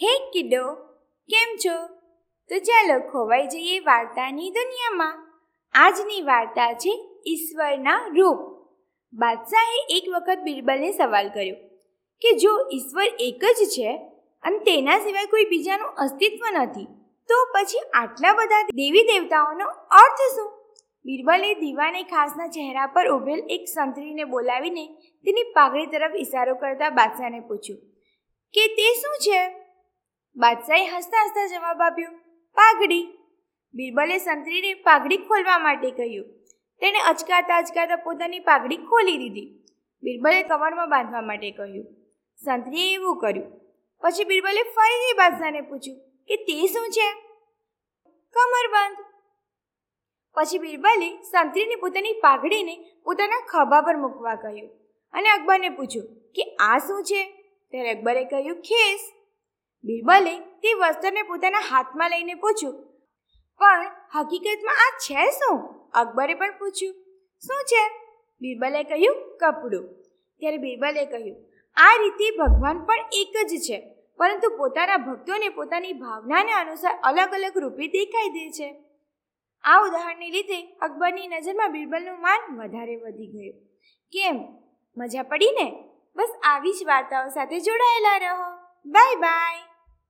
હે કિડો, કેમ છો? તો ચાલો ખોવાઈ જઈએ વાર્તાની દુનિયામાં. આજની વાર્તા છે ઈશ્વરના રૂપ. બાદશાહે એક વખત બિરબલને સવાલ કર્યો કે જો ઈશ્વર એક જ છે અને તેના સિવાય કોઈ બીજાનું અસ્તિત્વ નથી, તો પછી આટલા બધા દેવી દેવતાઓનો અર્થ શું? બિરબલે દીવાને ખાસના ચહેરા પર ઉભેલ એક સંતરીને બોલાવીને તેની પાઘડી તરફ ઇશારો કરતા બાદશાહને પૂછ્યું કે તે શું છે? બાદશાહે હસતા હસતા જવાબ આપ્યો, પાઘડી. બિરબલે સંતરીને પાઘડી ખોલવા માટે કહ્યું. તેણે અચકાતા અચકાતા પોતાની પાઘડી ખોલી દીધી. બિરબલે કમરમાં બાંધવા માટે કહ્યું. સંતરીએ એવું કર્યું. પછી બિરબલે ફરીથી બાદશાહને પૂછ્યું, કે તે શું છે? કમર બાંધ. પછી બિરબલે સંતરીને પોતાની પાઘડીને પોતાના ખભા પર મૂકવા કહ્યું અને અકબરને પૂછ્યું, કે આ શું છે? ત્યારે અકબરે કહ્યું, ખેસ. બિરબલે તે વસ્ત્રને પોતાના હાથમાં લઈને પૂછ્યું, પણ હકીકતમાં આ છે શું? અકબરે પણ પૂછ્યું, શું છે? બિરબલે કહ્યું, કપડું. ત્યારે બિરબલે કહ્યું, આ રીતે ભગવાન પણ એક જ છે, પરંતુ પોતાના ભક્તોને પોતાની ભાવનાને અનુસાર અલગ અલગ રૂપે દેખાઈ દે છે. આ ઉદાહરણને લીધે અકબરની નજરમાં બિરબલનું માન વધારે વધી ગયું. કેમ? મજા પડી ને? બસ આવી જ વાર્તાઓ સાથે જોડાયેલા રહો. Bye bye.